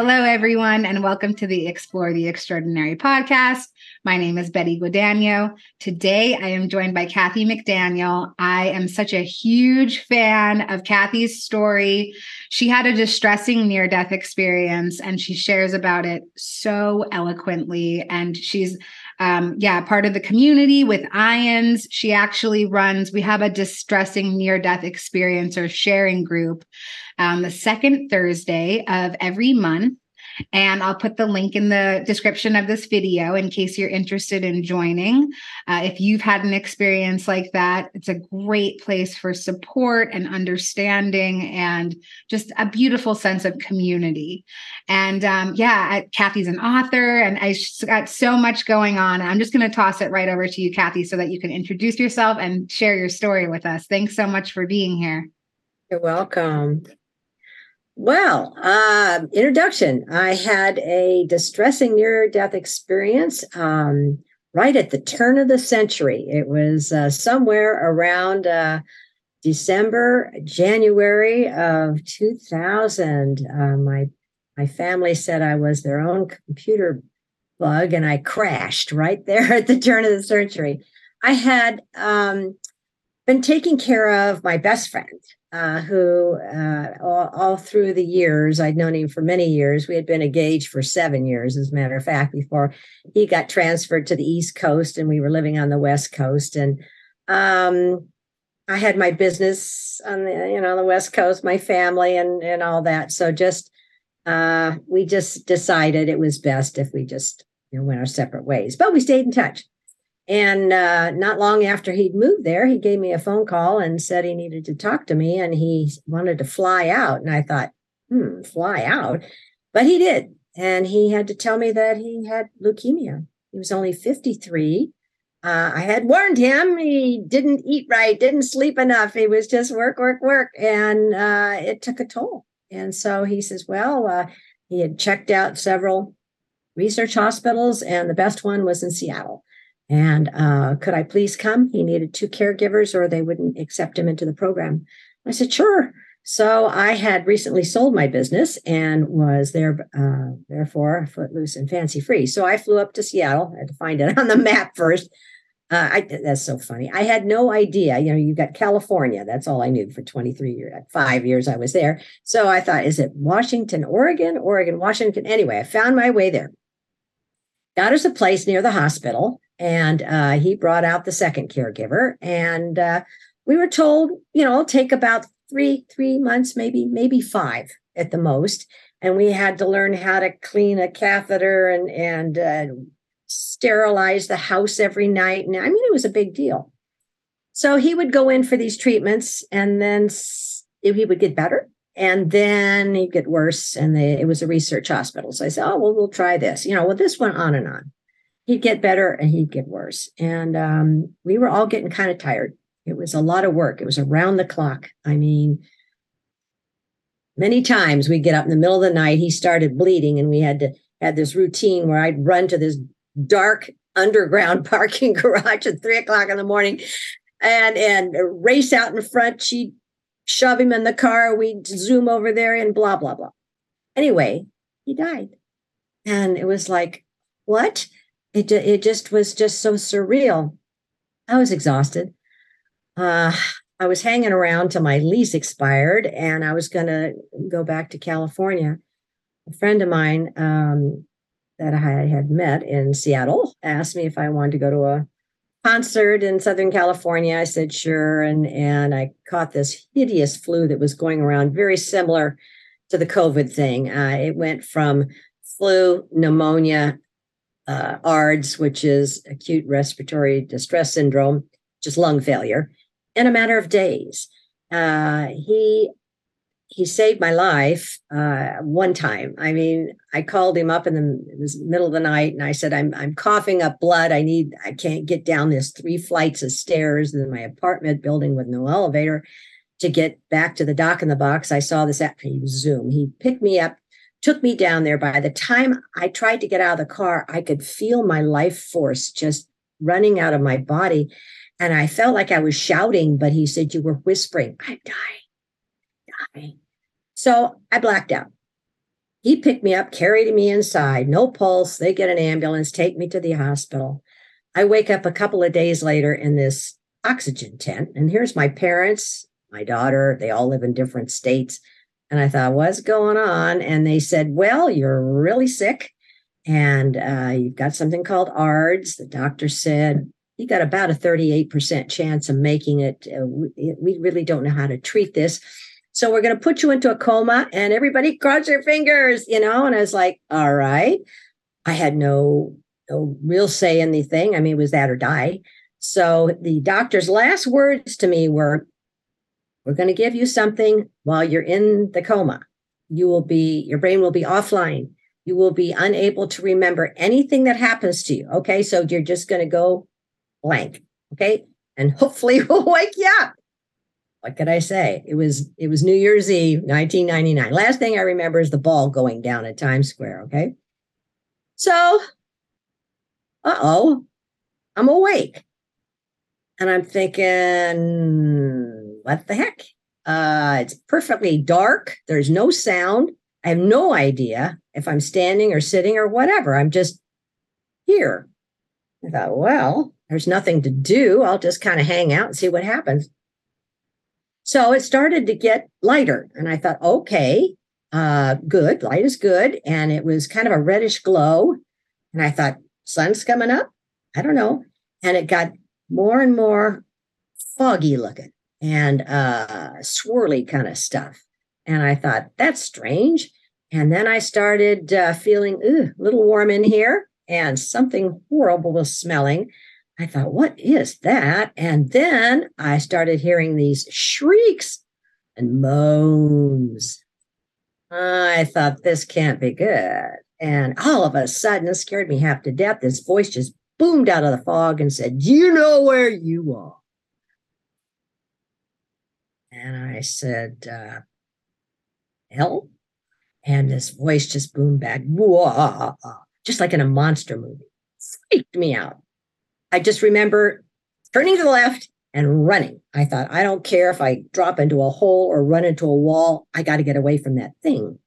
Hello, everyone, and welcome to the Explore the Extraordinary podcast. My name is Betty Guadagno. Today, I am joined by Kathy McDaniel. I am such a huge fan of Kathy's story. She had a distressing near death experience, and she shares about it so eloquently. And she's um, yeah, part of the community with IANDS. She actually runs, we have a distressing near death experience or sharing group um, the second Thursday of every month. And I'll put the link in the description of this video in case you're interested in joining. Uh, if you've had an experience like that, it's a great place for support and understanding and just a beautiful sense of community. And um, yeah, Kathy's an author and I got so much going on. I'm just going to toss it right over to you, Kathy, so that you can introduce yourself and share your story with us. Thanks so much for being here. You're welcome. Well, uh, introduction. I had a distressing near death experience um, right at the turn of the century. It was uh, somewhere around uh, December, January of 2000. Uh, my my family said I was their own computer bug, and I crashed right there at the turn of the century. I had um, been taking care of my best friend uh, who uh, all, all, through the years, I'd known him for many years. We had been engaged for seven years, as a matter of fact, before he got transferred to the East Coast and we were living on the West Coast. And um, I had my business on the, you know, the West Coast, my family and, and all that. So just, uh, we just decided it was best if we just, you know, went our separate ways, but we stayed in touch. And uh, not long after he'd moved there, he gave me a phone call and said he needed to talk to me and he wanted to fly out. And I thought, hmm, fly out. But he did. And he had to tell me that he had leukemia. He was only 53. Uh, I had warned him he didn't eat right, didn't sleep enough. He was just work, work, work. And uh, it took a toll. And so he says, well, uh, he had checked out several research hospitals, and the best one was in Seattle. And uh, could I please come? He needed two caregivers or they wouldn't accept him into the program. I said, sure. So I had recently sold my business and was there, uh, therefore, footloose and fancy free. So I flew up to Seattle. I had to find it on the map first. Uh, I, that's so funny. I had no idea. You know, you've got California. That's all I knew for 23 years. Five years I was there. So I thought, is it Washington, Oregon, Oregon, Washington? Anyway, I found my way there. Got us a place near the hospital and uh, he brought out the second caregiver and uh, we were told you know take about three three months maybe maybe five at the most and we had to learn how to clean a catheter and and uh, sterilize the house every night and i mean it was a big deal. So he would go in for these treatments and then he would get better and then he'd get worse and they, it was a research hospital. So i said oh well we'll try this. You know well this went on and on he'd get better and he'd get worse. And um, we were all getting kind of tired. It was a lot of work. It was around the clock. I mean, many times we'd get up in the middle of the night. He started bleeding, and we had to had this routine where I'd run to this dark underground parking garage at three o'clock in the morning and and race out in front. She'd shove him in the car. We'd zoom over there and blah blah blah. Anyway, he died, and it was like, what? It, it just was just so surreal. I was exhausted. Uh, I was hanging around till my lease expired and I was going to go back to California. A friend of mine um, that I had met in Seattle asked me if I wanted to go to a concert in Southern California. I said sure, and and I caught this hideous flu that was going around, very similar to the COVID thing. Uh, it went from flu, pneumonia, uh, ARDS, which is acute respiratory distress syndrome, just lung failure, in a matter of days. Uh, he he saved my life uh, one time. I mean, I called him up in the middle of the night, and I said, "I'm I'm coughing up blood. I need I can't get down this three flights of stairs in my apartment building with no elevator." To get back to the dock in the box, I saw this app. He Zoom. He picked me up, took me down there. By the time I tried to get out of the car, I could feel my life force just running out of my body. And I felt like I was shouting, but he said, You were whispering, I'm dying, dying. So I blacked out. he picked me up, carried me inside, no pulse. They get an ambulance, take me to the hospital. I wake up a couple of days later in this oxygen tent, and here's my parents, my daughter. They all live in different states. And I thought, what's going on? And they said, well, you're really sick and uh, you've got something called ARDS. The doctor said, you got about a 38% chance of making it. Uh, we, we really don't know how to treat this. So we're going to put you into a coma and everybody cross your fingers, you know? And I was like, all right. I had no, no real say in the thing. I mean, it was that or die. So the doctor's last words to me were, we're going to give you something while you're in the coma. You will be, your brain will be offline. You will be unable to remember anything that happens to you. Okay. So you're just going to go blank. Okay. And hopefully we'll wake you up. What could I say? It was it was New Year's Eve, 1999. Last thing I remember is the ball going down at Times Square. Okay. So, uh-oh, I'm awake. And I'm thinking, what the heck? Uh, it's perfectly dark. There's no sound. I have no idea if I'm standing or sitting or whatever. I'm just here. I thought, well, there's nothing to do. I'll just kind of hang out and see what happens. So it started to get lighter. And I thought, okay, uh, good. Light is good. And it was kind of a reddish glow. And I thought, sun's coming up. I don't know. And it got more and more foggy looking and uh, swirly kind of stuff. And I thought, that's strange. And then I started uh, feeling a little warm in here and something horrible was smelling. I thought, what is that? And then I started hearing these shrieks and moans. I thought, this can't be good. And all of a sudden, it scared me half to death. This voice just boomed out of the fog and said, You know where you are. And I said, uh, Hell? And this voice just boomed back, Whoa, just like in a monster movie. Freaked me out. I just remember turning to the left and running. I thought, I don't care if I drop into a hole or run into a wall. I got to get away from that thing.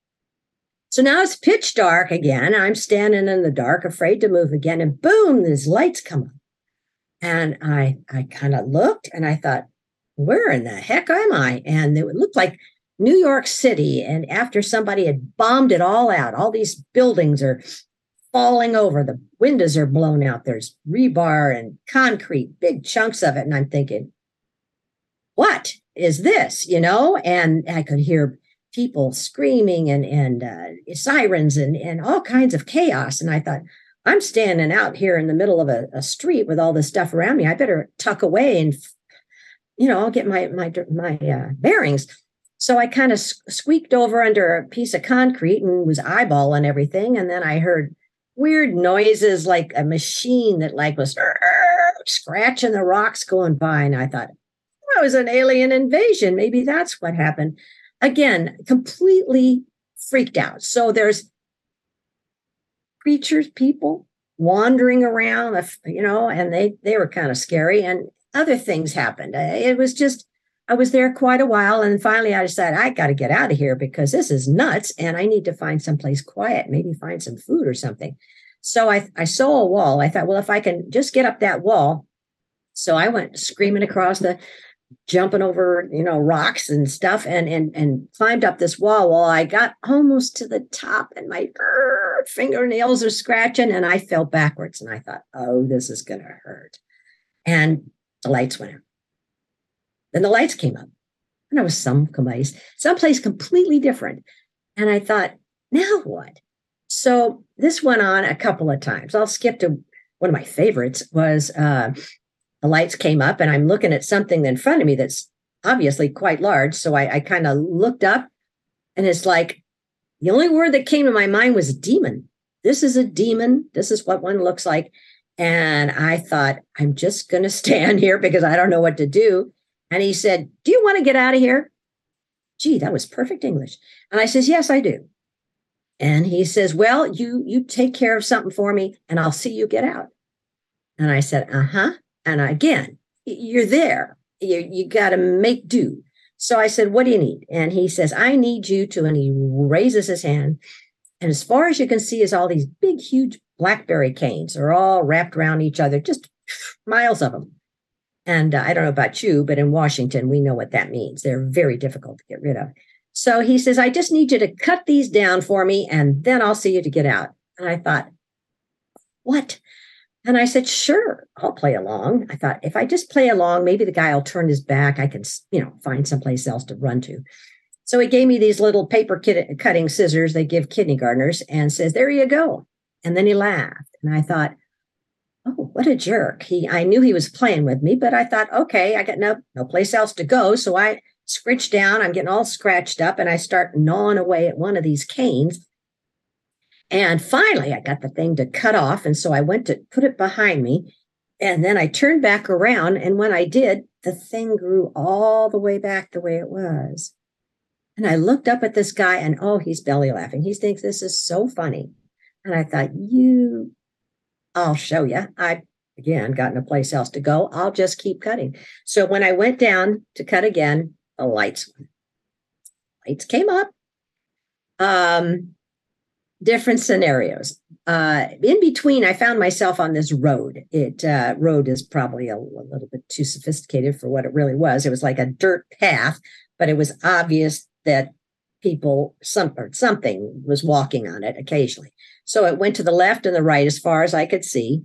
So now it's pitch dark again. I'm standing in the dark, afraid to move again. And boom, these lights come up. And I, I kind of looked and I thought, where in the heck am I? And it looked like New York City. And after somebody had bombed it all out, all these buildings are falling over. The windows are blown out. There's rebar and concrete, big chunks of it. And I'm thinking, what is this? You know? And I could hear people screaming and, and uh, sirens and, and all kinds of chaos. And I thought, I'm standing out here in the middle of a, a street with all this stuff around me. I better tuck away and, you know, I'll get my my my uh, bearings. So I kind of squeaked over under a piece of concrete and was eyeballing everything. And then I heard weird noises like a machine that like was scratching the rocks going by. And I thought, that was an alien invasion. Maybe that's what happened. Again, completely freaked out. So there's creatures, people wandering around, you know, and they they were kind of scary. And other things happened. It was just I was there quite a while. And finally, I decided I got to get out of here because this is nuts and I need to find someplace quiet, maybe find some food or something. So I, I saw a wall. I thought, well, if I can just get up that wall. So I went screaming across the, jumping over, you know, rocks and stuff and, and, and climbed up this wall. Well, I got almost to the top and my er, fingernails are scratching and I fell backwards. And I thought, oh, this is going to hurt. And the lights went out. Then the lights came up, and I was someplace, someplace completely different. And I thought, now what? So this went on a couple of times. I'll skip to one of my favorites was uh, the lights came up, and I'm looking at something in front of me that's obviously quite large. So I, I kind of looked up, and it's like the only word that came to my mind was demon. This is a demon. This is what one looks like. And I thought, I'm just going to stand here because I don't know what to do. And he said, Do you want to get out of here? Gee, that was perfect English. And I says, Yes, I do. And he says, Well, you you take care of something for me and I'll see you get out. And I said, Uh-huh. And again, you're there. You, you got to make do. So I said, What do you need? And he says, I need you to, and he raises his hand And as far as you can see is all these big, huge blackberry canes. They're all wrapped around each other, just miles of them. And uh, I don't know about you, but in Washington, we know what that means. They're very difficult to get rid of. So he says, I just need you to cut these down for me, and then I'll see you to get out. And I thought, what? And I said, sure, I'll play along. I thought, if I just play along, maybe the guy will turn his back. I can, you know, find someplace else to run to. So he gave me these little paper cutting scissors they give kindergartners and says, there you go. And then he laughed. And I thought, oh, what a jerk. He, I knew he was playing with me, but I thought, okay, I got no, no place else to go. So I scritch down. I'm getting all scratched up and I start gnawing away at one of these canes. And finally, I got the thing to cut off. And so I went to put it behind me. And then I turned back around. And when I did, the thing grew all the way back the way it was. And I looked up at this guy and oh, he's belly laughing. He thinks this is so funny. And I thought, you, I'll show you. I, again, got no place else to go. I'll just keep cutting. So when I went down to cut again, the lights, lights came up. Um, different scenarios. Uh, in between, I found myself on this road. It uh, road is probably a, a, little bit too sophisticated for what it really was. It was like a dirt path, but it was obvious that people, some or something, was walking on it occasionally. So it went to the left and the right as far as I could see.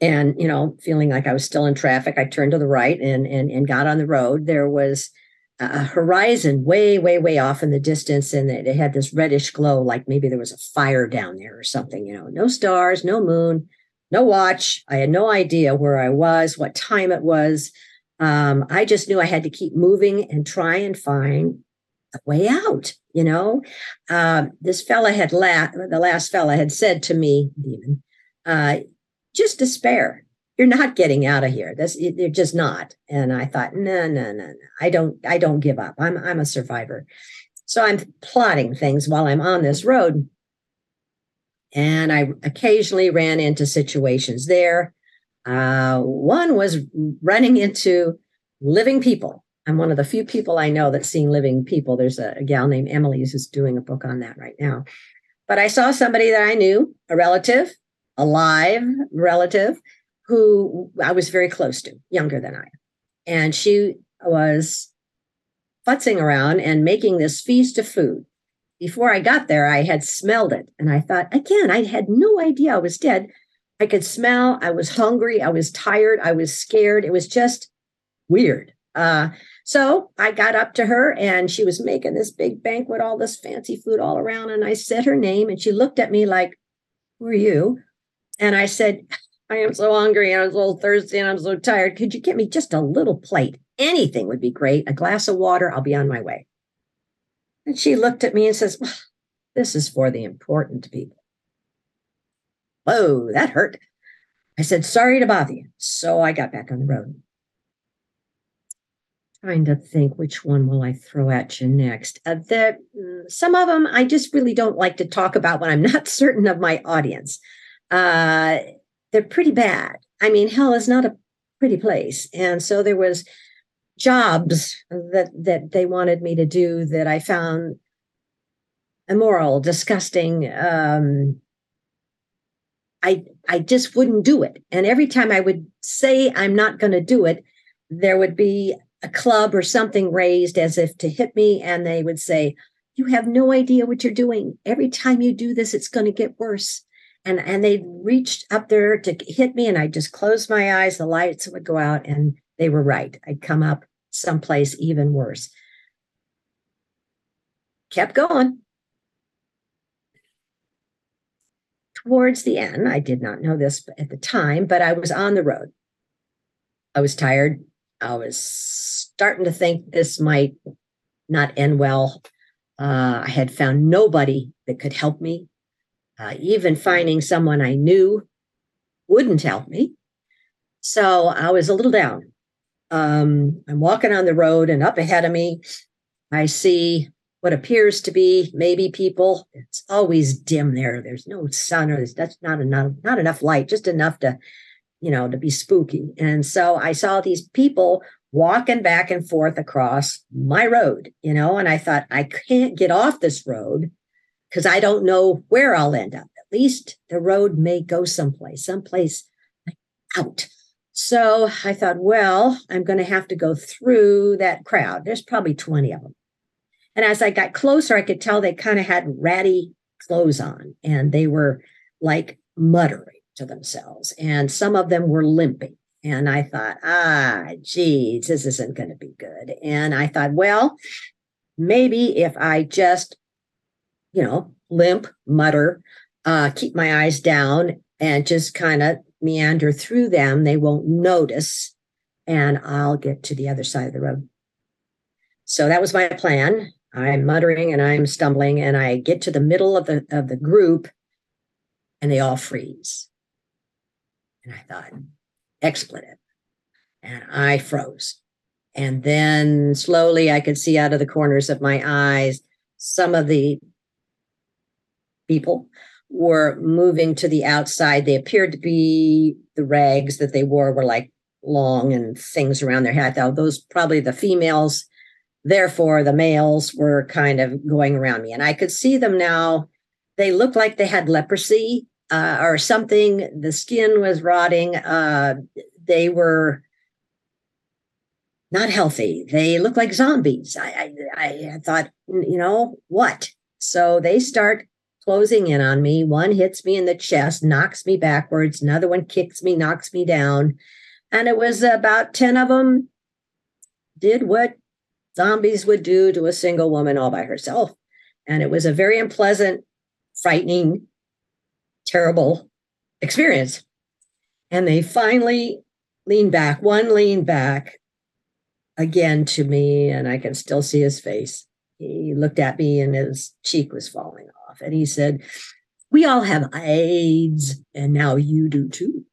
And you know, feeling like I was still in traffic, I turned to the right and and and got on the road. There was a horizon way, way, way off in the distance, and it, had this reddish glow, like maybe there was a fire down there or something. You know, no stars, no moon, no watch. I had no idea where I was, what time it was. Um, I just knew I had to keep moving and try and find a way out. You know, uh, this fella had la- the last fella had said to me, demon, uh, just despair you're not getting out of here. This you're just not. And I thought, no, no, no, no. I don't, I don't give up. I'm I'm a survivor. So I'm plotting things while I'm on this road. And I occasionally ran into situations there. Uh, one was running into living people. I'm one of the few people I know that's seeing living people. There's a, a gal named Emily who's doing a book on that right now. But I saw somebody that I knew, a relative, a live relative, who I was very close to, younger than I. And she was futzing around and making this feast of food. Before I got there, I had smelled it. And I thought, again, I had no idea I was dead. I could smell, I was hungry, I was tired, I was scared. It was just weird. Uh, so I got up to her and she was making this big banquet, all this fancy food all around. And I said her name and she looked at me like, Who are you? And I said, I am so hungry and I'm so thirsty and I'm so tired. Could you get me just a little plate? Anything would be great. A glass of water, I'll be on my way. And she looked at me and says, This is for the important people. Whoa, that hurt. I said, Sorry to bother you. So I got back on the road. Trying to think which one will I throw at you next. Uh, the, mm, some of them I just really don't like to talk about when I'm not certain of my audience. Uh, they're pretty bad. I mean, hell is not a pretty place. And so there was jobs that that they wanted me to do that I found immoral, disgusting. Um, I I just wouldn't do it. And every time I would say I'm not going to do it, there would be a club or something raised as if to hit me, and they would say, "You have no idea what you're doing. Every time you do this, it's going to get worse." and and they reached up there to hit me and i just closed my eyes. The lights would go out and they were right. I'd come up someplace even worse. Kept going. Towards the end i did not know this at the time but i was on the road. I was tired i was starting to think this might not end well uh, i had found nobody that could help me uh, even finding someone I knew wouldn't help me. So I was a little down. Um, I'm walking on the road, and up ahead of me, I see what appears to be maybe people. It's always dim there. There's no sun, or there's that's not enough, not enough light, just enough to, you know, to be spooky. And so I saw these people walking back and forth across my road, you know, and I thought I can't get off this road because I don't know where I'll end up. At least the road may go someplace, someplace out. So I thought, well, I'm going to have to go through that crowd. There's probably 20 of them. And as I got closer, I could tell they kind of had ratty clothes on and they were like muttering to themselves. And some of them were limping. And I thought, ah, geez, this isn't going to be good. And I thought, well, maybe if I just, you know, limp, mutter, uh, keep my eyes down, and just kind of meander through them, they won't notice, and I'll get to the other side of the road. So that was my plan. I'm muttering and I'm stumbling, and I get to the middle of the of the group, and they all freeze. And I thought, expletive. And I froze. And then slowly I could see out of the corners of my eyes some of the people were moving to the outside. They appeared to be the rags that they wore were like long and things around their head. Though those probably the females. Therefore, the males were kind of going around me, and I could see them now. They looked like they had leprosy uh, or something. The skin was rotting. Uh, they were not healthy. They looked like zombies. I, I, I thought, you know, what? So they start closing in on me. One hits me in the chest, knocks me backwards. Another one kicks me, knocks me down. And it was about 10 of them did what zombies would do to a single woman all by herself. And it was a very unpleasant, frightening, terrible experience. And they finally leaned back. One leaned back again to me, and I can still see his face. He looked at me and his cheek was falling off. And he said, We all have AIDS, and now you do too.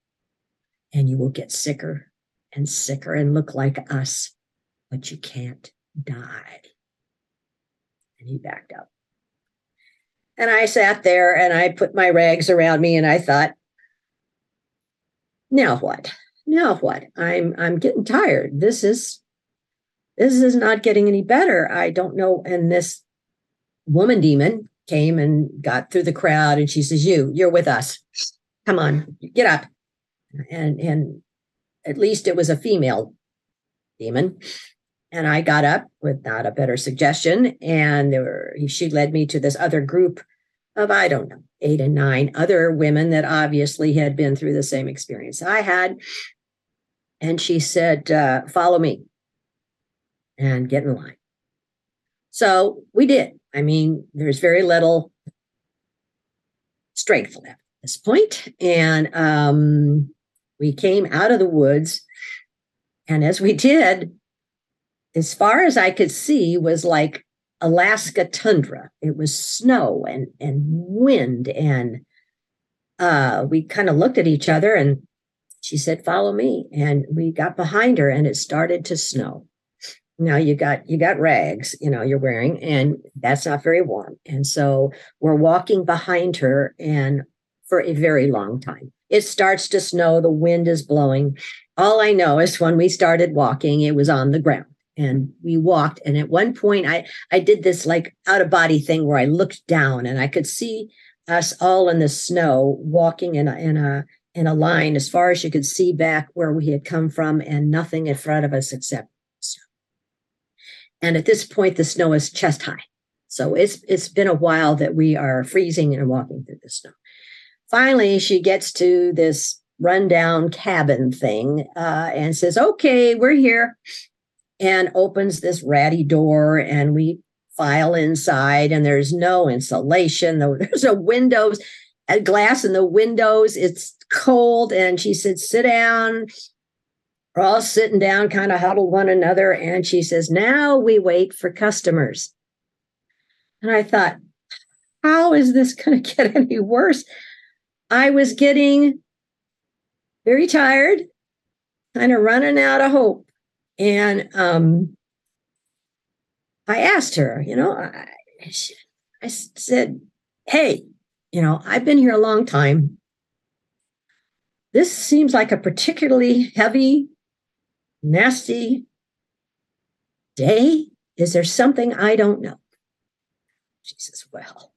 And you will get sicker and sicker and look like us, but you can't die. And he backed up. And I sat there and I put my rags around me and I thought, now what? Now what? I'm I'm getting tired. This is this is not getting any better. I don't know. And this woman demon came and got through the crowd and she says, You, you're with us. Come on, get up. And and at least it was a female demon. And I got up with not a better suggestion. And there were, she led me to this other group of, I don't know, eight and nine other women that obviously had been through the same experience I had. And she said, uh, Follow me and get in line. So we did. I mean, there's very little strength left at this point. And um, we came out of the woods. And as we did, as far as I could see, was like Alaska tundra. It was snow and and wind, and uh, we kind of looked at each other, and she said, "Follow me," and we got behind her, and it started to snow. Now you got you got rags, you know, you're wearing, and that's not very warm, and so we're walking behind her, and for a very long time. It starts to snow, the wind is blowing. All I know is when we started walking, it was on the ground and we walked and at one point i i did this like out of body thing where i looked down and i could see us all in the snow walking in a in a in a line as far as you could see back where we had come from and nothing in front of us except snow. And at this point the snow is chest high. So it's it's been a while that we are freezing and walking through the snow. Finally she gets to this rundown cabin thing uh, and says okay we're here and opens this ratty door and we file inside and there's no insulation there's no windows glass in the windows it's cold and she said sit down. We're all sitting down kind of huddled one another and she says now we wait for customers. And i thought how is this going to get any worse? I was getting very tired kind of running out of hope and um, I asked her, you know, I, I said, hey, you know, I've been here a long time. This seems like a particularly heavy, nasty day. Is there something I don't know? She says, well,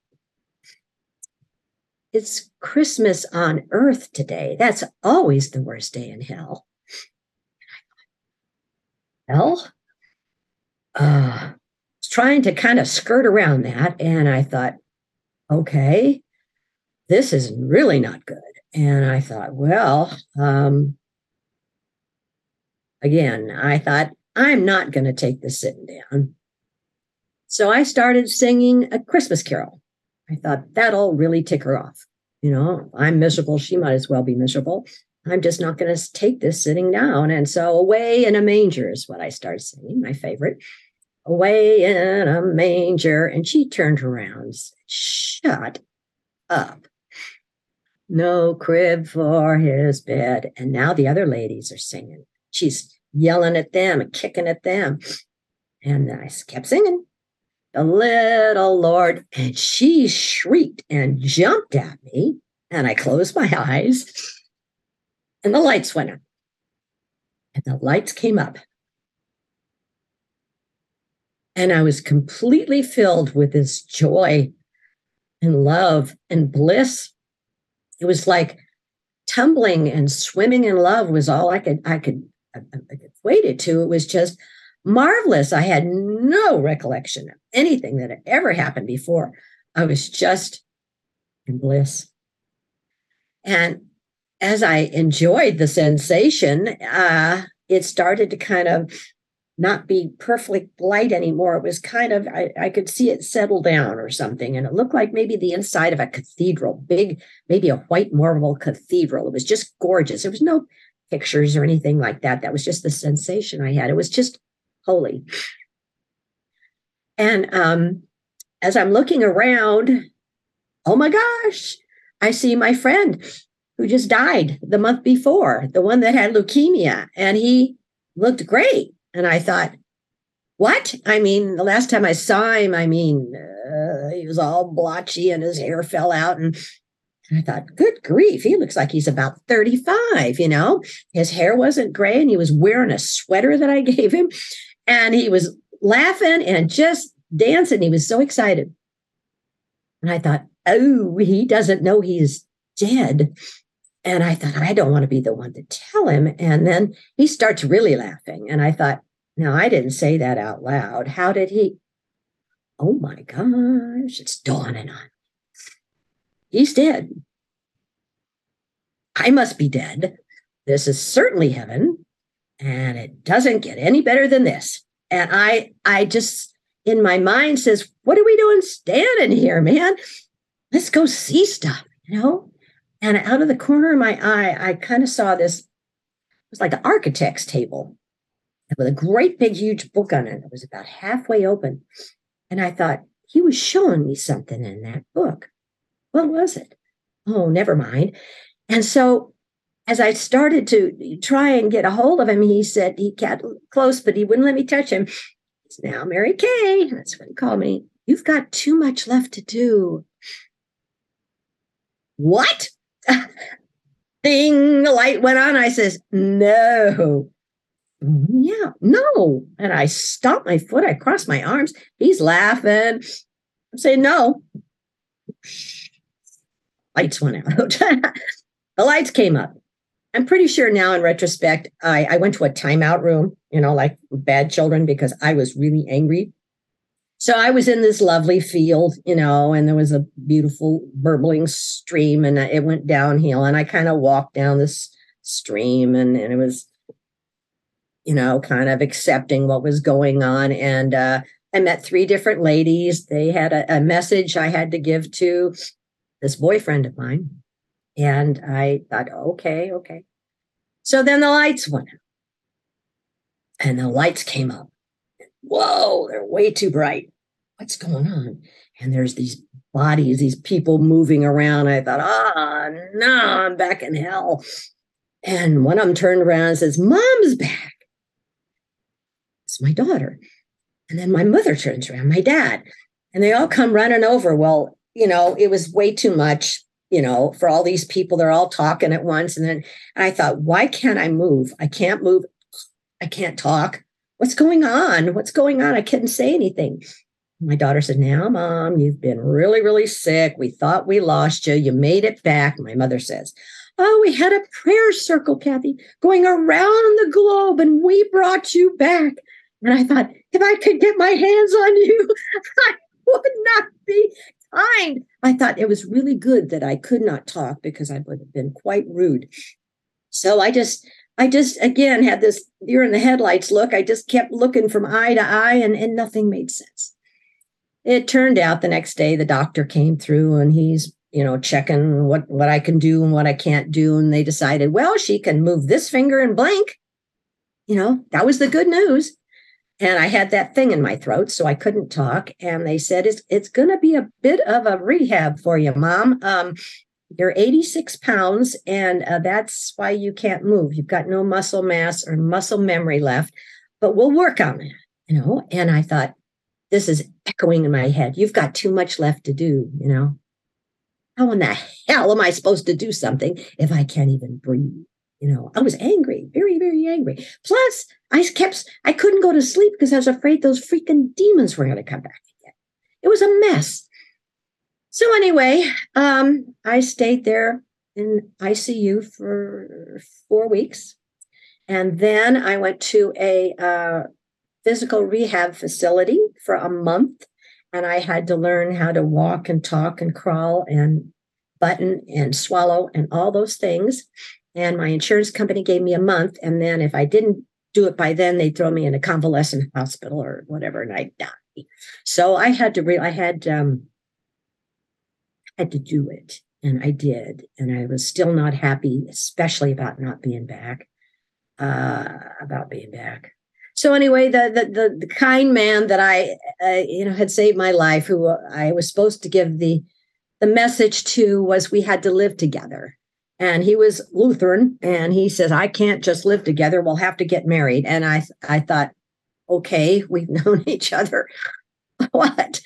it's Christmas on earth today. That's always the worst day in hell. Hell? Uh, trying to kind of skirt around that. And I thought, okay, this is really not good. And I thought, well, um, again, I thought, I'm not going to take this sitting down. So I started singing a Christmas carol. I thought that'll really tick her off. You know, I'm miserable. She might as well be miserable. I'm just not going to take this sitting down. And so, Away in a Manger is what I started singing, my favorite. Away in a manger. And she turned around Shut up. No crib for his bed. And now the other ladies are singing. She's yelling at them and kicking at them. And I kept singing the little Lord. And she shrieked and jumped at me. And I closed my eyes and the lights went up. And the lights came up. And I was completely filled with this joy and love and bliss. It was like tumbling and swimming in love was all I could I could, I could equate it to. It was just marvelous. I had no recollection of anything that had ever happened before. I was just in bliss. And as I enjoyed the sensation, uh, it started to kind of not be perfect light anymore. It was kind of, I, I, could see it settle down or something. And it looked like maybe the inside of a cathedral, big, maybe a white marble cathedral. It was just gorgeous. There was no pictures or anything like that. That was just the sensation I had. It was just holy. And um, as I'm looking around, oh my gosh, I see my friend who just died the month before, the one that had leukemia, and he looked great. And I thought, what? I mean, the last time I saw him, I mean, uh, he was all blotchy and his hair fell out. And, and I thought, good grief, he looks like he's about 35, you know? His hair wasn't gray and he was wearing a sweater that I gave him. And he was laughing and just dancing. He was so excited. And I thought, oh, he doesn't know he's dead. And I thought, I don't want to be the one to tell him. And then he starts really laughing. And I thought, no, I didn't say that out loud. How did he? Oh my gosh, it's dawning on me. He's dead. I must be dead. This is certainly heaven. And it doesn't get any better than this. And I, I just in my mind says, what are we doing standing here, man? Let's go see stuff, you know? And out of the corner of my eye, I kind of saw this, it was like an architect's table with a great big, huge book on it. It was about halfway open. And I thought, he was showing me something in that book. What was it? Oh, never mind. And so as I started to try and get a hold of him, he said he got close, but he wouldn't let me touch him. He's now Mary Kay. That's what he called me. You've got too much left to do. What? Ding, the light went on. I says, no. Yeah, no. And I stomped my foot. I crossed my arms. He's laughing. I'm saying, no. Lights went out. the lights came up. I'm pretty sure now in retrospect, I, I went to a timeout room, you know, like bad children, because I was really angry so I was in this lovely field, you know, and there was a beautiful burbling stream and it went downhill. And I kind of walked down this stream and, and it was, you know, kind of accepting what was going on. And uh, I met three different ladies. They had a, a message I had to give to this boyfriend of mine. And I thought, okay, okay. So then the lights went out and the lights came up. Whoa, they're way too bright what's going on? And there's these bodies, these people moving around. I thought, ah, oh, no, I'm back in hell. And one of them turned around and says, Mom's back. It's my daughter. And then my mother turns around, my dad, and they all come running over. Well, you know, it was way too much, you know, for all these people. They're all talking at once. And then I thought, why can't I move? I can't move. I can't talk. What's going on? What's going on? I couldn't say anything. My daughter said, Now, mom, you've been really, really sick. We thought we lost you. You made it back. My mother says, Oh, we had a prayer circle, Kathy, going around the globe, and we brought you back. And I thought, if I could get my hands on you, I would not be kind. I thought it was really good that I could not talk because I would have been quite rude. So I just, I just again had this you're in the headlights look. I just kept looking from eye to eye and, and nothing made sense. It turned out the next day the doctor came through and he's, you know, checking what, what I can do and what I can't do. And they decided, well, she can move this finger and blink. You know, that was the good news and I had that thing in my throat, so I couldn't talk. And they said, "It's it's going to be a bit of a rehab for you, Mom. Um, you're 86 pounds, and uh, that's why you can't move. You've got no muscle mass or muscle memory left, but we'll work on it." You know. And I thought, this is echoing in my head. You've got too much left to do. You know. How in the hell am I supposed to do something if I can't even breathe? You know, I was angry, very, very angry. Plus, I kept, I couldn't go to sleep because I was afraid those freaking demons were going to come back again. It was a mess. So anyway, um, I stayed there in ICU for four weeks, and then I went to a uh, physical rehab facility for a month, and I had to learn how to walk and talk and crawl and button and swallow and all those things. And my insurance company gave me a month. And then if I didn't do it by then, they'd throw me in a convalescent hospital or whatever, and I'd die. So I had to re- I had um had to do it. And I did. And I was still not happy, especially about not being back. Uh about being back. So anyway, the the the, the kind man that I uh, you know had saved my life, who I was supposed to give the the message to, was we had to live together and he was Lutheran, and he says, "I can't just live together. We'll have to get married." And I, I thought, okay, we've known each other what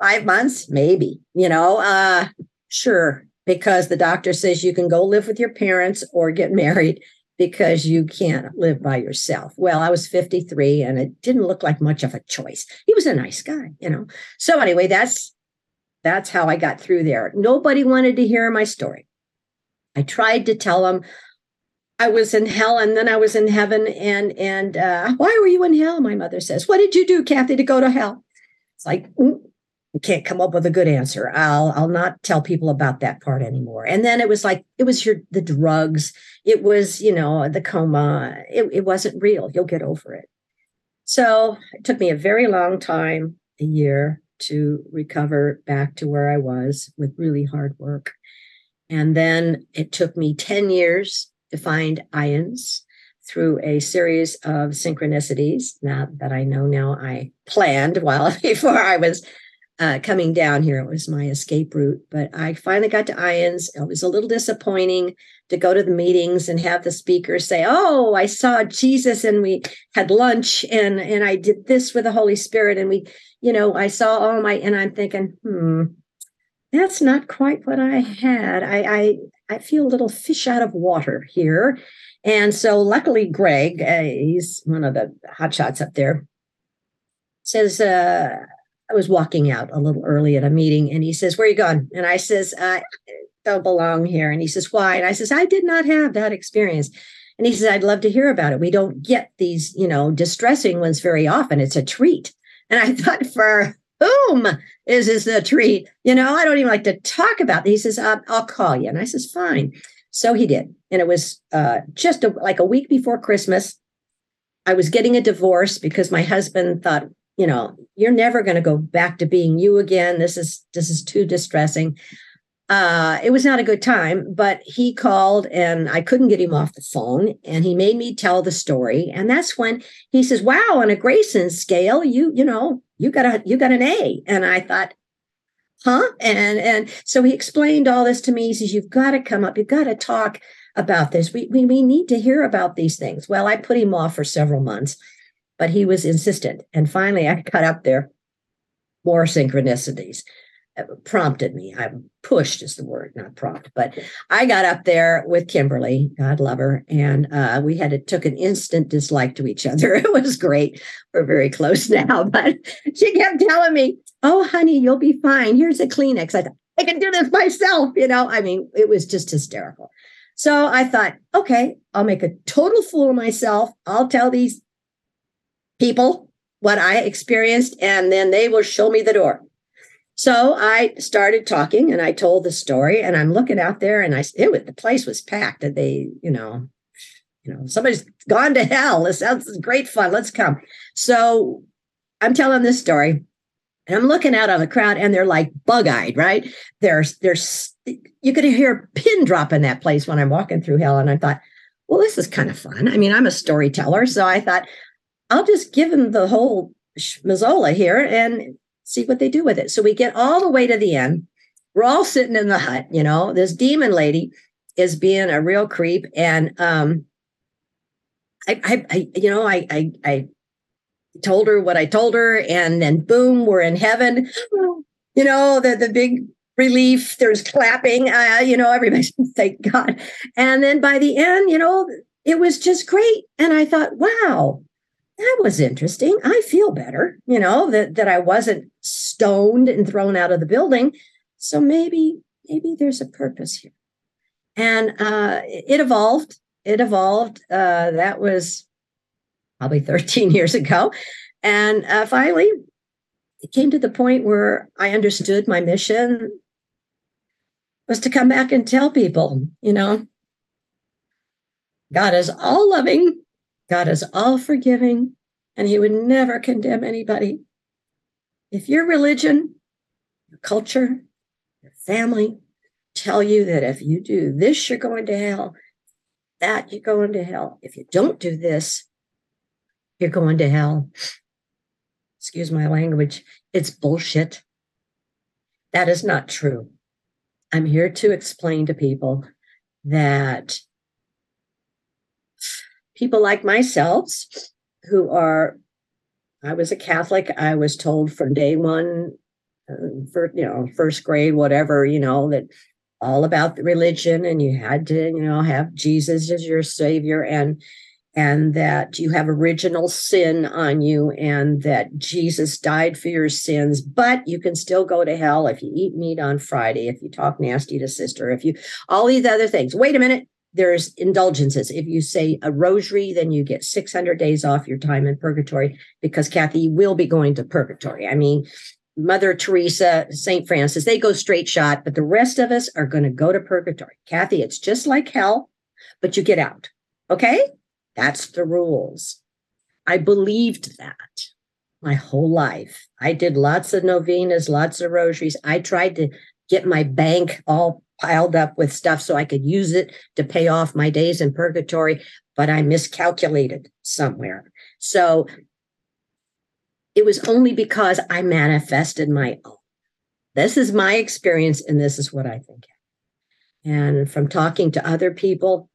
five months, maybe. You know, uh, sure, because the doctor says you can go live with your parents or get married because you can't live by yourself. Well, I was 53 and it didn't look like much of a choice. He was a nice guy, you know. So anyway, that's that's how I got through there. Nobody wanted to hear my story. I tried to tell them I was in hell and then I was in heaven. And and uh, why were you in hell? My mother says. What did you do, Kathy, to go to hell? It's like mm, Can't come up with a good answer. I'll I'll not tell people about that part anymore. And then it was like it was your the drugs. It was you know the coma. It, it wasn't real. You'll get over it. So it took me a very long time, a year, to recover back to where I was with really hard work. And then it took me 10 years to find IANDS through a series of synchronicities now that I know now I planned while before I was uh, coming down here. It was my escape route, but I finally got to IANDS. It was a little disappointing to go to the meetings and have the speakers say, "Oh, I saw Jesus and we had lunch and and I did this with the Holy Spirit and we, you know, I saw all my." And I'm thinking, hmm, that's not quite what I had. I, I, I feel a little fish out of water here. And so, luckily, Greg, uh, he's one of the hotshots up there, says, uh, I was walking out a little early at a meeting, and he says, Where are you going? And I says, I don't belong here. And he says, Why? And I says, I did not have that experience. And he says, I'd love to hear about it. We don't get these, you know, distressing ones very often. It's a treat. And I thought, for whom is this a treat? You know, I don't even like to talk about. It. He says, uh, I'll call you. And I says, fine. So he did. And it was uh, just a, like a week before Christmas. I was getting a divorce because my husband thought, you know, you're never going to go back to being you again. This is this is too distressing uh, it was not a good time, but he called and I couldn't get him off the phone. And he made me tell the story. And that's when he says, Wow, on a Greyson scale, you, you know, you got a you got an A. And I thought, huh? And and so he explained all this to me. He says, You've got to come up, you've got to talk about this. We, we we need to hear about these things. Well, I put him off for several months, but he was insistent. And finally I got up there, more synchronicities prompted me. I pushed is the word, not prompt. But I got up there with Kimberly, God love her, and uh, we had it took an instant dislike to each other. It was great. We're very close now, but she kept telling me, "Oh, honey, you'll be fine. Here's a Kleenex." I thought I can do this myself. You know, I mean, it was just hysterical. So I thought, okay, I'll make a total fool of myself. I'll tell these people what I experienced, and then they will show me the door. So I started talking and I told the story and I'm looking out there and I it was, the place was packed and they, you know, you know, somebody's gone to hell. This sounds great fun. Let's come. So I'm telling this story and I'm looking out on the crowd and they're like bug-eyed, right? There's there's you could hear a pin drop in that place when I'm walking through hell. And I thought, well, this is kind of fun. I mean, I'm a storyteller. So I thought, I'll just give them the whole Mazzola here and see what they do with it. So we get all the way to the end. We're all sitting in the hut, you know. This demon lady is being a real creep, and um, I, I, I you know, I, I, I told her what I told her, and then boom, we're in heaven. You know, the the big relief. There's clapping. Uh, you know, everybody thank God. And then by the end, you know, it was just great. And I thought, wow, that was interesting. I feel better, you know, that, that I wasn't stoned and thrown out of the building. So maybe, maybe there's a purpose here. And uh, it evolved. It evolved. Uh, that was probably 13 years ago. And uh, finally, it came to the point where I understood my mission was to come back and tell people, you know, God is all loving God is all forgiving and he would never condemn anybody. If your religion, your culture, your family tell you that if you do this, you're going to hell, that you're going to hell. If you don't do this, you're going to hell. Excuse my language. It's bullshit. That is not true. I'm here to explain to people that people like myself who are i was a catholic i was told from day one uh, for you know first grade whatever you know that all about religion and you had to you know have jesus as your savior and and that you have original sin on you and that jesus died for your sins but you can still go to hell if you eat meat on friday if you talk nasty to sister if you all these other things. Wait a minute there's indulgences. If you say a rosary, then you get 600 days off your time in purgatory because Kathy will be going to purgatory. I mean, Mother Teresa, St. Francis, they go straight shot, but the rest of us are going to go to purgatory. Kathy, it's just like hell, but you get out. Okay? That's the rules. I believed that my whole life. I did lots of novenas, lots of rosaries. I tried to get my bank all piled up with stuff so I could use it to pay off my days in purgatory, but I miscalculated somewhere. So it was only because I manifested my own. This is my experience, and this is what I think. And from talking to other people,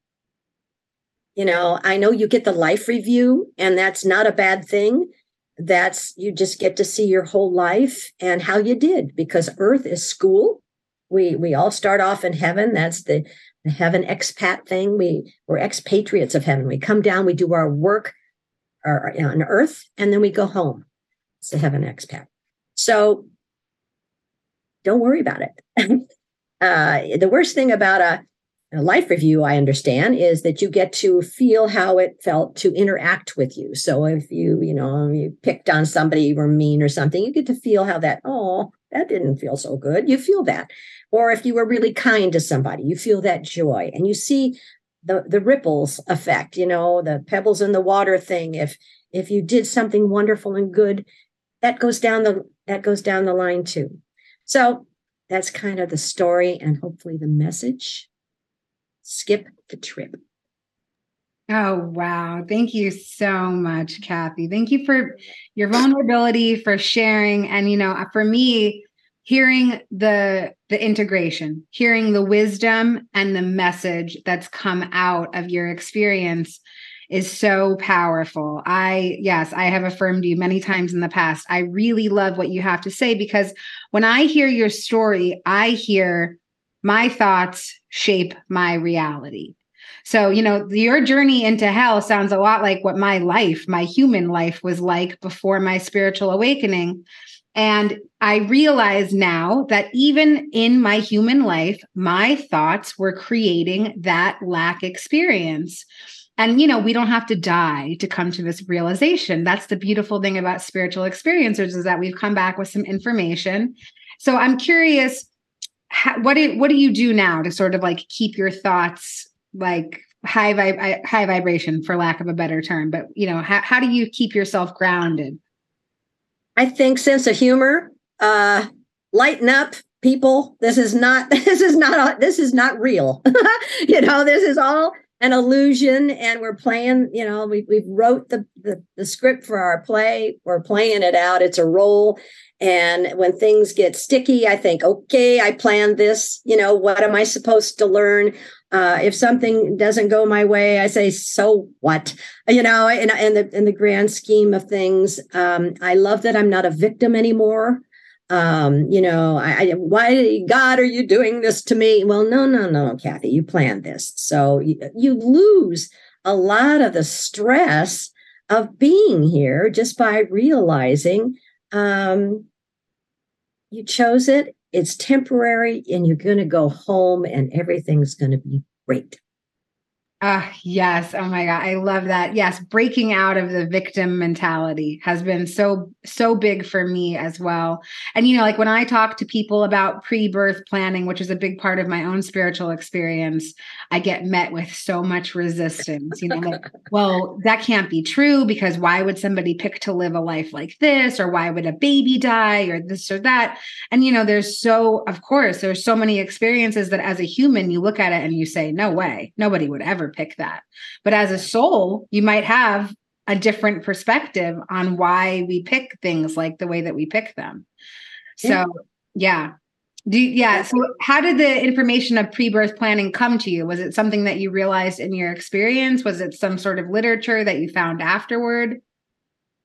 you know, I know you get the life review, and that's not a bad thing. That's you just get to see your whole life and how you did because Earth is school we we all start off in heaven. That's the, heaven expat thing. We we're expatriates of heaven. We come down, we do our work our, on earth, and then we go home. It's the heaven expat. So don't worry about it. uh, the worst thing about a, a life review, I understand, is that you get to feel how it felt to interact with you. So if you, you know, you picked on somebody, you were mean or something, you get to feel how that, oh, that didn't feel so good. You feel that. Or if you were really kind to somebody, you feel that joy and you see the, the ripples effect, you know, the pebbles in the water thing. If if you did something wonderful and good, that goes down the that goes down the line too. So that's kind of the story and hopefully the message. Skip the trip. Oh, wow. Thank you so much, Kathy. Thank you for your vulnerability, for sharing. And, you know, for me, hearing the the integration hearing the wisdom and the message that's come out of your experience is so powerful. I, yes, I have affirmed you many times in the past. I really love what you have to say because when I hear your story, I hear my thoughts shape my reality. So, you know, your journey into hell sounds a lot like what my life, my human life was like before my spiritual awakening. And I realize now that even in my human life, my thoughts were creating that lack experience. And, you know, we don't have to die to come to this realization. That's the beautiful thing about spiritual experiencers is that we've come back with some information. So I'm curious, what do, what do you do now to sort of like keep your thoughts like high vibe, high vibration for lack of a better term, but you know, how, how do you keep yourself grounded? I think sense of humor, uh, lighten up people. This is not, this is not, this is not real. you know, this is all an illusion and we're playing, you know, we, we wrote the, the, the script for our play. We're playing it out. It's a role. And when things get sticky, I think, okay, I planned this. You know, what am I supposed to learn? Uh, if something doesn't go my way, I say, "So what?" You know, in, in the in the grand scheme of things, um, I love that I'm not a victim anymore. Um, you know, I, I, why God are you doing this to me? Well, no, no, no, Kathy, you planned this, so you, you lose a lot of the stress of being here just by realizing um, you chose it it's temporary and you're going to go home and everything's going to be great. Ah, uh, yes. Oh my God. I love that. Yes. Breaking out of the victim mentality has been so, so big for me as well. And, you know, like when I talk to people about pre birth planning, which is a big part of my own spiritual experience, I get met with so much resistance. You know, like, well, that can't be true because why would somebody pick to live a life like this? Or why would a baby die or this or that? And, you know, there's so, of course, there's so many experiences that as a human, you look at it and you say, no way, nobody would ever pick that. But as a soul, you might have a different perspective on why we pick things like the way that we pick them. So, yeah. yeah. Do you, yeah. So, how did the information of pre-birth planning come to you? Was it something that you realized in your experience? Was it some sort of literature that you found afterward?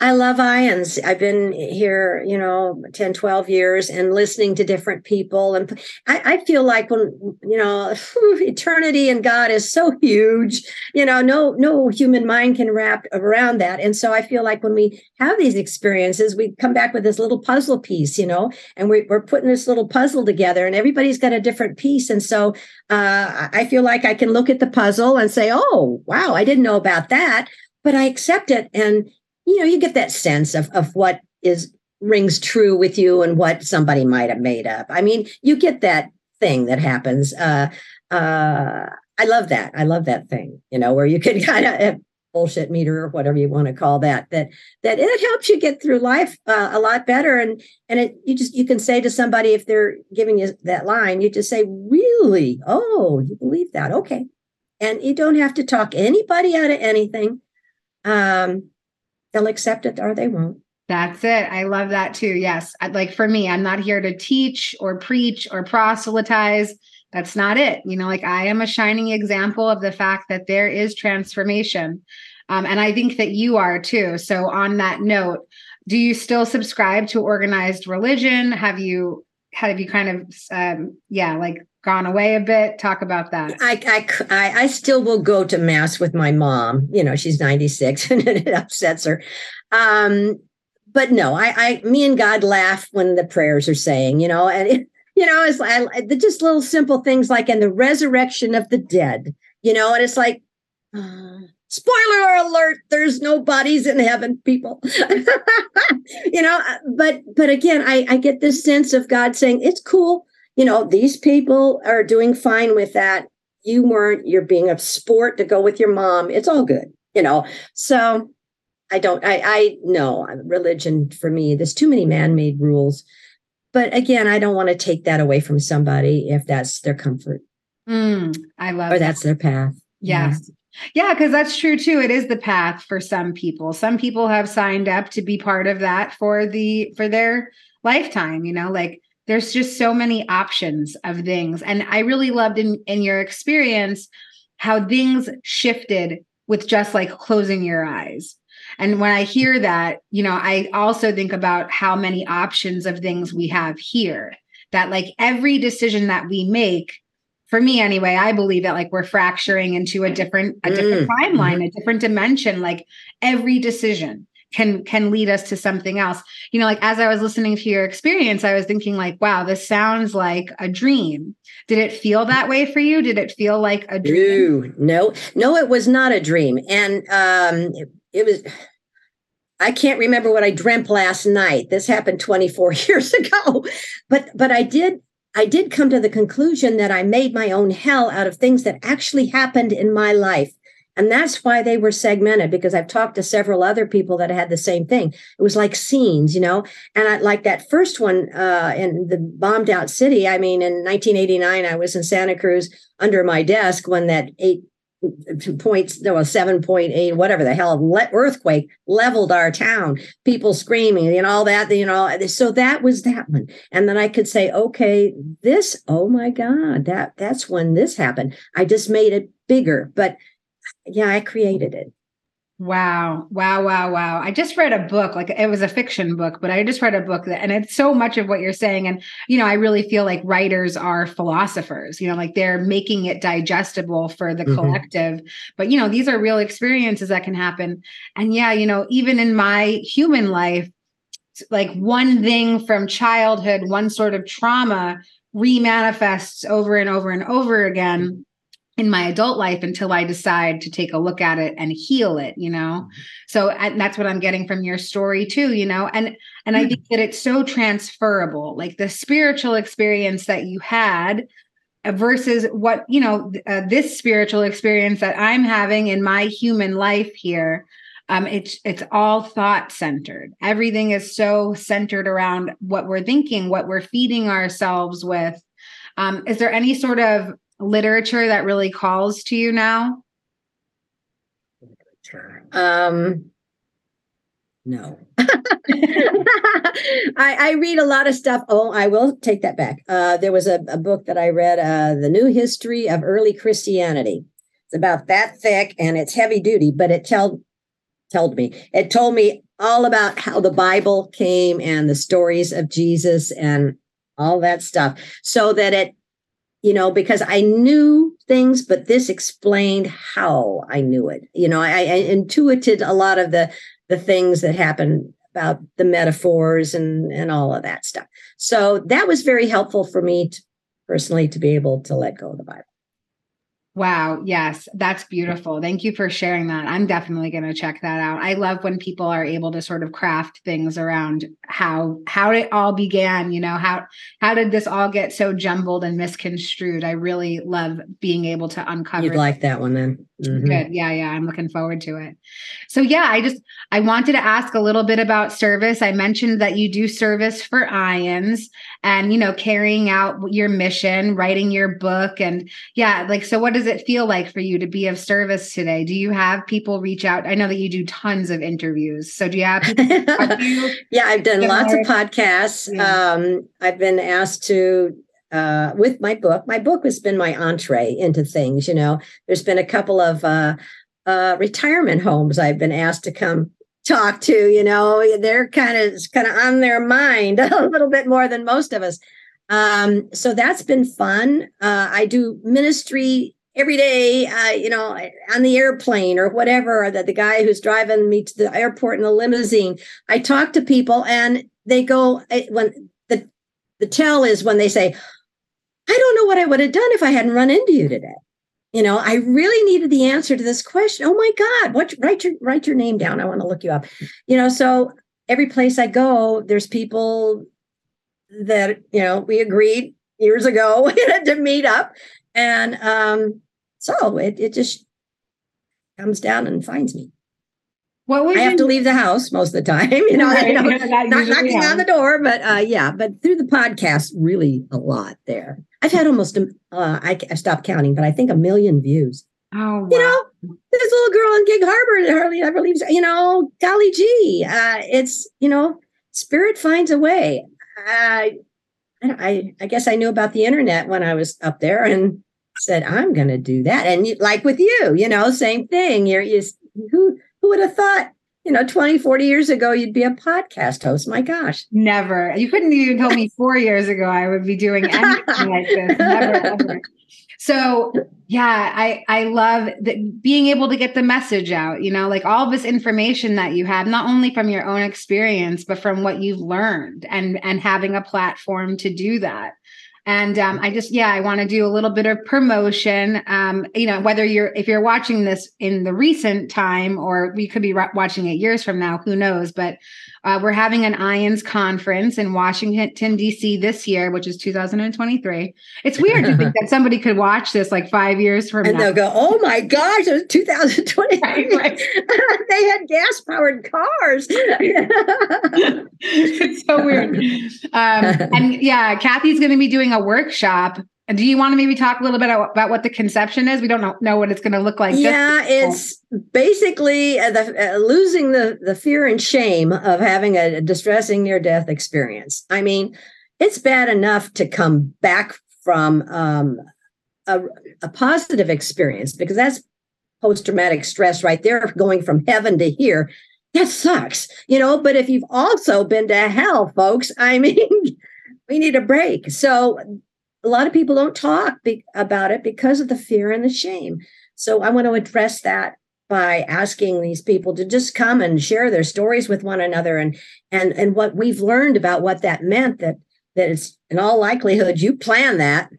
I love IANDS. I've been here, you know, 10, 12 years and listening to different people. And I, I feel like when, you know, eternity and God is so huge, you know, no, no human mind can wrap around that. And so I feel like when we have these experiences, we come back with this little puzzle piece, you know, and we, are putting this little puzzle together and everybody's got a different piece. And so uh, I feel like I can look at the puzzle and say, oh, wow, I didn't know about that but I accept it. And you know, you get that sense of, of what is rings true with you and what somebody might have made up. I mean, you get that thing that happens. Uh, uh, I love that. I love that thing, you know, where you can kind of bullshit meter or whatever you want to call that that that it helps you get through life uh, a lot better and and it you just you can say to somebody if they're giving you that line you just say really oh you believe that okay and you don't have to talk anybody out of anything um they'll accept it or they won't. That's it. I love that too. Yes. Like for me, I'm not here to teach or preach or proselytize. That's not it. You know, like I am a shining example of the fact that there is transformation. Um, and I think that you are too. So, on that note, do you still subscribe to organized religion? Have you have you kind of um, yeah like gone away a bit. Talk about that. I, I i still will go to mass with my mom. You know she's 96 and it upsets her. Um but no i i me and god laugh when the prayers are saying you know and it, you know it's like the just little simple things like in the resurrection of the dead you know and it's like uh, spoiler alert there's no bodies in heaven people. You know uh, but but again i i get this sense of god saying it's cool you know these people are doing fine with that. You weren't you're being a sport to go with your mom. It's all good you know. So i don't i i know religion for me there's too many man-made rules. But again i don't want to take that away from somebody if that's their comfort. Mm, i love or that's their path yes. Yeah, because that's true too. It is the path for some people. Some people have signed up to be part of that for the for their lifetime, you know, like there's just so many options of things. And I really loved in in your experience how things shifted with just like closing your eyes. And when I hear that, you know, I also think about how many options of things we have here. That like every decision that we make, for me anyway, I believe that like we're fracturing into a different, a different mm. timeline, mm-hmm. a different dimension. Like every decision can can lead us to something else you know like as i was listening to your experience i was thinking like wow this sounds like a dream did it feel that way for you did it feel like a dream Ooh, no no it was not a dream and um it, it was I can't remember what I dreamt last night. This happened 24 years ago. But but I did I did come to the conclusion that I made my own hell out of things that actually happened in my life. And that's why they were segmented because I've talked to several other people that had the same thing. It was like scenes, you know, and I, like that first one uh, in the bombed out city. I mean, in 1989, I was in Santa Cruz under my desk when that eight points, no, 7.8, whatever the hell, earthquake leveled our town, people screaming and all that, you know. So that was that one. And then I could say, okay, this, oh my God, that that's when this happened. I just made it bigger. But yeah, I created it. Wow. Wow. Wow. Wow. I just read a book, like it was a fiction book, but I just read a book that, and it's so much of what you're saying. And, you know, I really feel like writers are philosophers, you know, like they're making it digestible for the mm-hmm. collective. But, you know, these are real experiences that can happen. And yeah, you know, even in my human life, like one thing from childhood, one sort of trauma remanifests over and over and over again in my adult life until I decide to take a look at it and heal it, you know. Mm-hmm. So that's what I'm getting from your story too, you know. And and I mm. think that it's so transferable. Like the spiritual experience that you had uh, versus what, you know, uh, this spiritual experience that I'm having in my human life here. Um it's it's all thought centered. Everything is so centered around what we're thinking, what we're feeding ourselves with. Um, is there any sort of literature that really calls to you now? Um, no. I, I, read a lot of stuff. Oh, I will take that back. Uh, there was a, a, book that I read, uh, The New History of Early Christianity. It's about that thick and it's heavy duty, but it told told me it told me all about how the Bible came and the stories of Jesus and all that stuff, so that it you know, because I knew things, but this explained how I knew it. You know, I, I intuited a lot of the the things that happened about the metaphors and and all of that stuff. So that was very helpful for me to, personally to be able to let go of the Bible. Wow. Yes, that's beautiful. Thank you for sharing that. I'm definitely going to check that out. I love when people are able to sort of craft things around how how it all began, you know, how how did this all get so jumbled and misconstrued? I really love being able to uncover. You'd like that one then. Mm-hmm. Good. Yeah, yeah, I'm looking forward to it. So yeah, I just I wanted to ask a little bit about service. I mentioned that you do service for IANDS and you know carrying out your mission writing your book and yeah like so what does it feel like for you to be of service today do you have people reach out i know that you do tons of interviews so do you have you? yeah i've done lots of podcasts yeah. um, i've been asked to uh, with my book. My book has been my entree into things you know. There's been a couple of uh, uh, retirement homes i've been asked to come talk to you know. They're kind of kind of on their mind a little bit more than most of us. Um, so that's been fun. Uh, i do ministry every day uh, you know on the airplane or whatever that the guy who's driving me to the airport in the limousine. I talk to people and they go when the the tell is when they say i don't know what i would have done if i hadn't run into you today. You know i really needed the answer to this question. Oh my god what write your write your name down. I want to look you up. You know so every place i go there's people that you know we agreed years ago to meet up. And um so it, it just comes down and finds me what was I have to leave the house most of the time, you know, right. you know not knocking on the door, but uh, yeah, but through the podcast, really a lot there. I've had almost, a, uh, I, I stopped counting, but I think a million views. Oh, wow. you know, this little girl in Gig Harbor that hardly ever leaves. You know, golly gee, uh, it's you know, spirit finds a way. I, I, I guess I knew about the internet when I was up there, and said, I'm going to do that. And you, like with you, you know, same thing. You're, you, who, who would have thought, you know, 20, 40 years ago, you'd be a podcast host. My gosh. Never. You couldn't even tell me four years ago I would be doing anything like this. Never, ever. So yeah, I I love that being able to get the message out, you know, like all this information that you have, not only from your own experience, but from what you've learned and and having a platform to do that. And um, I just, yeah, I want to do a little bit of promotion. Um, you know, whether you're, if you're watching this in the recent time or we could be watching it years from now, who knows? But uh, we're having an IANDS conference in Washington, D.C. this year, which is 2023. It's weird to think that somebody could watch this like five years from and now. And they'll go, oh my gosh, it was 2023. Right, right. they had gas powered cars. it's so weird. Um, and yeah, Kathy's going to be doing a workshop do you want to maybe talk a little bit about what the conception is? We don't know, know what it's going to look like. Yeah, it's basically uh, the, uh, losing the, the fear and shame of having a, a distressing near death experience. I mean, it's bad enough to come back from um, a, a positive experience because that's post traumatic stress right there, going from heaven to here. That sucks, you know. But if you've also been to hell, folks, I mean, we need a break. So a lot of people don't talk be- about it because of the fear and the shame. So I want to address that by asking these people to just come and share their stories with one another and and and what we've learned about what that meant that that it's in all likelihood you plan that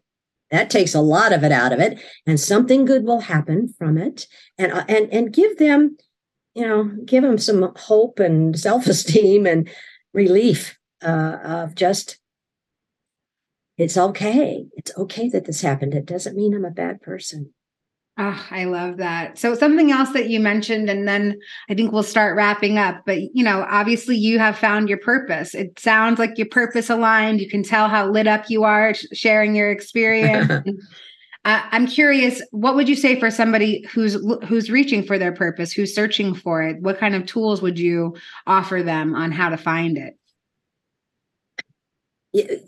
that takes a lot of it out of it and something good will happen from it and uh, and and give them you know give them some hope and self-esteem and relief uh, of just it's okay. It's okay that this happened. It doesn't mean I'm a bad person. Oh, I love that. So something else that you mentioned, and then I think we'll start wrapping up. But you know, obviously you have found your purpose. It sounds like your purpose aligned. You can tell how lit up you are sharing your experience. uh, I'm curious, what would you say for somebody who's who's reaching for their purpose, who's searching for it? What kind of tools would you offer them on how to find it?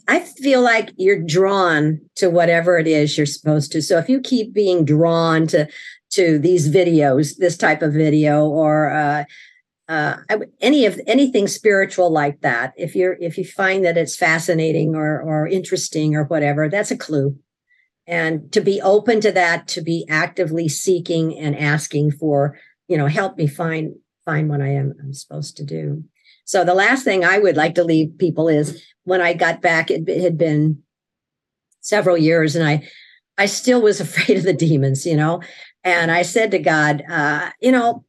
I feel like you're drawn to whatever it is you're supposed to. So if you keep being drawn to to these videos, this type of video, or uh, uh, any of anything spiritual like that, if you're if you find that it's fascinating or or interesting or whatever, that's a clue. And to be open to that, to be actively seeking and asking for, you know, help me find find what I am I'm supposed to do. So the last thing I would like to leave people is when I got back, it, had been several years, and I I still was afraid of the demons, you know. And I said to God, uh, you know,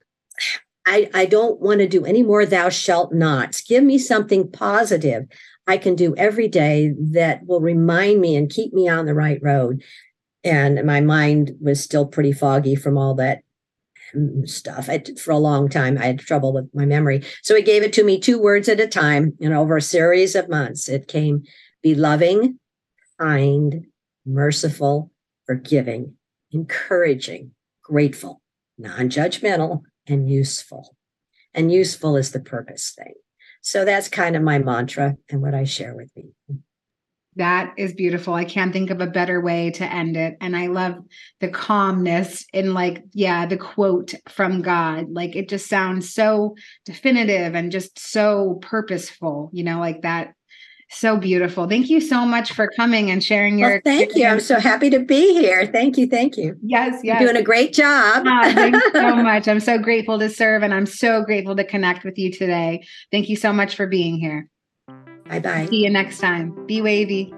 I I don't want to do any more thou shalt nots. Give me something positive I can do every day that will remind me and keep me on the right road. And my mind was still pretty foggy from all that stuff. I, for a long time, I had trouble with my memory. So he gave it to me two words at a time and over a series of months. It came be loving, kind, merciful, forgiving, encouraging, grateful, non judgmental, and useful. And useful is the purpose thing. So that's kind of my mantra and what I share with people. That is beautiful. I can't think of a better way to end it. And I love the calmness in, like, yeah, the quote from God. Like, it just sounds so definitive and just so purposeful, you know, like that. So beautiful. Thank you so much for coming and sharing your. Well, thank you. I'm so happy to be here. Thank you. Thank you. Yes, yes. You're doing a great job. oh, thank you so much. I'm so grateful to serve and I'm so grateful to connect with you today. Thank you so much for being here. Bye bye. See you next time. Be wavy.